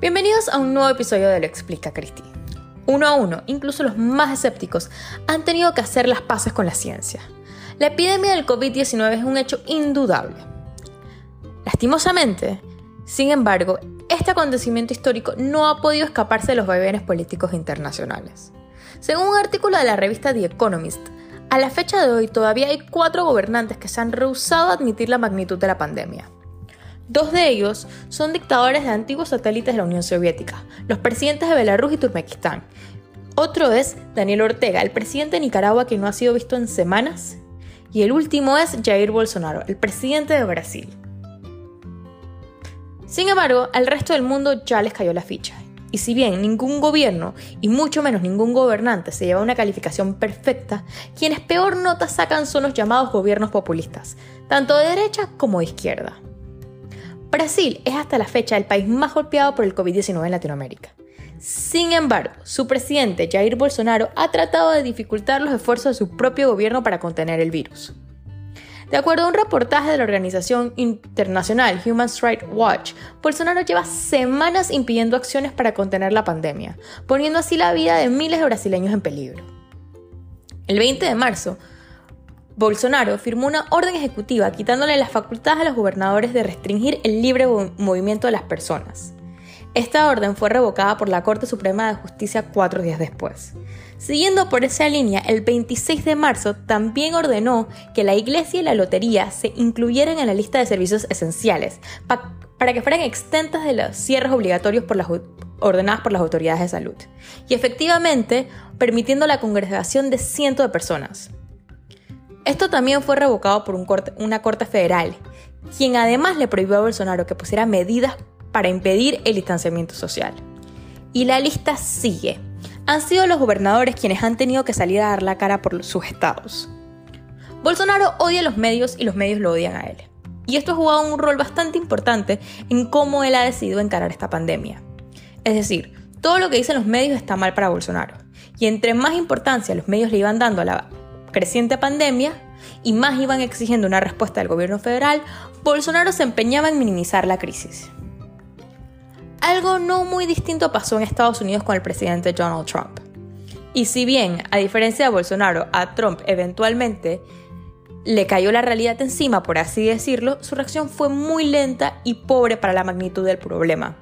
Bienvenidos a un nuevo episodio de Lo Explica Cristi. Uno a uno, incluso los más escépticos, han tenido que hacer las paces con la ciencia. La epidemia del COVID-19 es un hecho indudable. Lastimosamente, sin embargo, este acontecimiento histórico no ha podido escaparse de los vaivenes políticos internacionales. Según un artículo de la revista The Economist, a la fecha de hoy todavía hay cuatro gobernantes que se han rehusado a admitir la magnitud de la pandemia. Dos de ellos son dictadores de antiguos satélites de la Unión Soviética, los presidentes de Belarus y Turkmenistán. Otro es Daniel Ortega, el presidente de Nicaragua que no ha sido visto en semanas. Y el último es Jair Bolsonaro, el presidente de Brasil. Sin embargo, al resto del mundo ya les cayó la ficha. Y si bien ningún gobierno, y mucho menos ningún gobernante, se lleva una calificación perfecta, quienes peor nota sacan son los llamados gobiernos populistas, tanto de derecha como de izquierda. Brasil es hasta la fecha el país más golpeado por el COVID-19 en Latinoamérica. Sin embargo, su presidente Jair Bolsonaro ha tratado de dificultar los esfuerzos de su propio gobierno para contener el virus. De acuerdo a un reportaje de la organización internacional Human Rights Watch, Bolsonaro lleva semanas impidiendo acciones para contener la pandemia, poniendo así la vida de miles de brasileños en peligro. El 20 de marzo, Bolsonaro firmó una orden ejecutiva quitándole las facultades a los gobernadores de restringir el libre movimiento de las personas. Esta orden fue revocada por la Corte Suprema de Justicia cuatro días después. Siguiendo por esa línea, el 26 de marzo también ordenó que la iglesia y la lotería se incluyeran en la lista de servicios esenciales para que fueran extentas de los cierres obligatorios por las ordenadas por las autoridades de salud, y efectivamente permitiendo la congregación de cientos de personas. Esto también fue revocado por una corte federal, quien además le prohibió a Bolsonaro que pusiera medidas para impedir el distanciamiento social. Y la lista sigue. Han sido los gobernadores quienes han tenido que salir a dar la cara por sus estados. Bolsonaro odia a los medios y los medios lo odian a él. Y esto ha jugado un rol bastante importante en cómo él ha decidido encarar esta pandemia. Es decir, todo lo que dicen los medios está mal para Bolsonaro. Y entre más importancia los medios le iban dando a la creciente pandemia y más iban exigiendo una respuesta del gobierno federal, Bolsonaro se empeñaba en minimizar la crisis. Algo no muy distinto pasó en Estados Unidos con el presidente Donald Trump. Y si bien, a diferencia de Bolsonaro, a Trump eventualmente le cayó la realidad encima, por así decirlo, su reacción fue muy lenta y pobre para la magnitud del problema.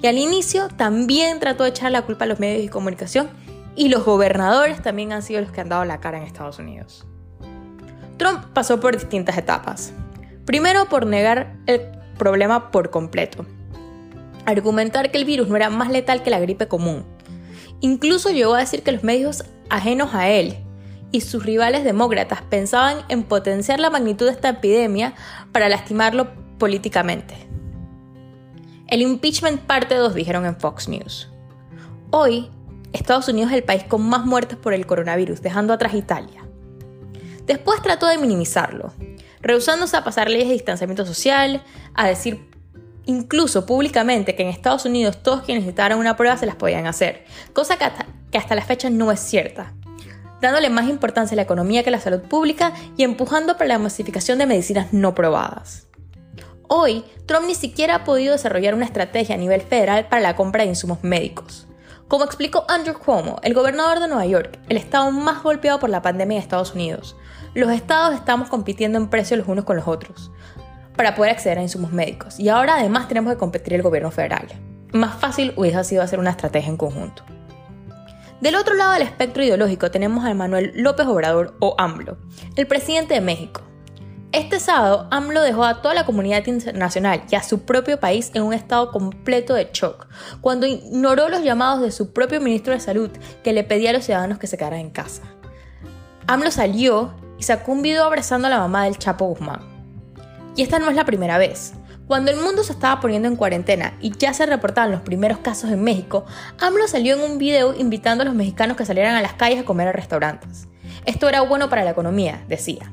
Y al inicio también trató de echar la culpa a los medios de comunicación y los gobernadores también han sido los que han dado la cara en Estados Unidos. Trump pasó por distintas etapas. Primero por negar el problema por completo. Argumentar que el virus no era más letal que la gripe común. Incluso llegó a decir que los medios ajenos a él y sus rivales demócratas pensaban en potenciar la magnitud de esta epidemia para lastimarlo políticamente. El impeachment parte 2 dijeron en Fox News. Hoy, Estados Unidos es el país con más muertes por el coronavirus, dejando atrás Italia. Después trató de minimizarlo, rehusándose a pasar leyes de distanciamiento social, a decir incluso públicamente que en Estados Unidos todos quienes necesitaran una prueba se las podían hacer, cosa que hasta, la fecha no es cierta, dándole más importancia a la economía que a la salud pública y empujando para la masificación de medicinas no probadas. Hoy, Trump ni siquiera ha podido desarrollar una estrategia a nivel federal para la compra de insumos médicos. Como explicó Andrew Cuomo, el gobernador de Nueva York, el estado más golpeado por la pandemia de Estados Unidos, los estados estamos compitiendo en precios los unos con los otros para poder acceder a insumos médicos y ahora además tenemos que competir el gobierno federal. Más fácil hubiese sido hacer una estrategia en conjunto. Del otro lado del espectro ideológico tenemos a Manuel López Obrador o AMLO, el presidente de México, este sábado, AMLO dejó a toda la comunidad internacional y a su propio país en un estado completo de shock, cuando ignoró los llamados de su propio ministro de Salud que le pedía a los ciudadanos que se quedaran en casa. AMLO salió y sacó un video abrazando a la mamá del Chapo Guzmán. Y esta no es la primera vez. Cuando el mundo se estaba poniendo en cuarentena y ya se reportaban los primeros casos en México, AMLO salió en un video invitando a los mexicanos que salieran a las calles a comer a restaurantes. Esto era bueno para la economía, decía.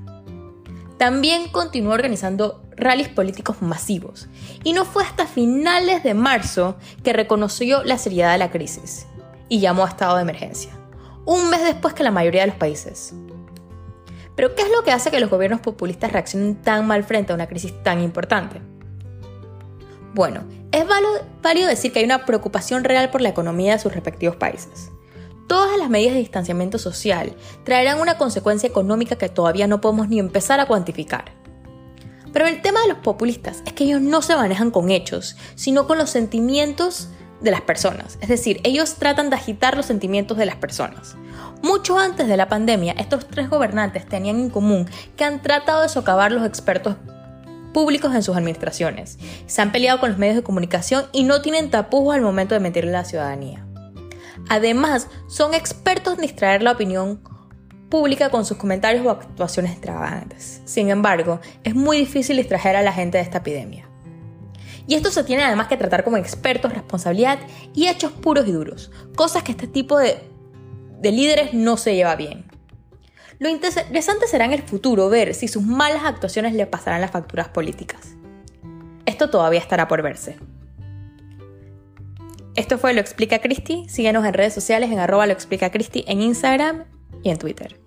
También continuó organizando rallies políticos masivos y no fue hasta finales de marzo que reconoció la seriedad de la crisis y llamó a estado de emergencia, un mes después que la mayoría de los países. Pero ¿qué es lo que hace que los gobiernos populistas reaccionen tan mal frente a una crisis tan importante? Bueno, Es válido decir que hay una preocupación real por la economía de sus respectivos países. Todas las medidas de distanciamiento social traerán una consecuencia económica que todavía no podemos ni empezar a cuantificar. Pero el tema de los populistas es que ellos no se manejan con hechos, sino con los sentimientos de las personas. Es decir, ellos tratan de agitar los sentimientos de las personas. Mucho antes de la pandemia, estos tres gobernantes tenían en común que han tratado de socavar los expertos públicos en sus administraciones. Se han peleado con los medios de comunicación y no tienen tapujos al momento de mentirle a la ciudadanía. Además, son expertos en distraer la opinión pública con sus comentarios o actuaciones extravagantes. Sin embargo, es muy difícil distraer a la gente de esta epidemia. Y esto se tiene además que tratar como expertos, responsabilidad y hechos puros y duros, cosas que este tipo de, de líderes no se lleva bien. Lo interesante será en el futuro ver si sus malas actuaciones le pasarán las facturas políticas. Esto todavía estará por verse. Esto fue Lo Explica Cristi. Síguenos en redes sociales en arroba lo explica Cristi en Instagram y en Twitter.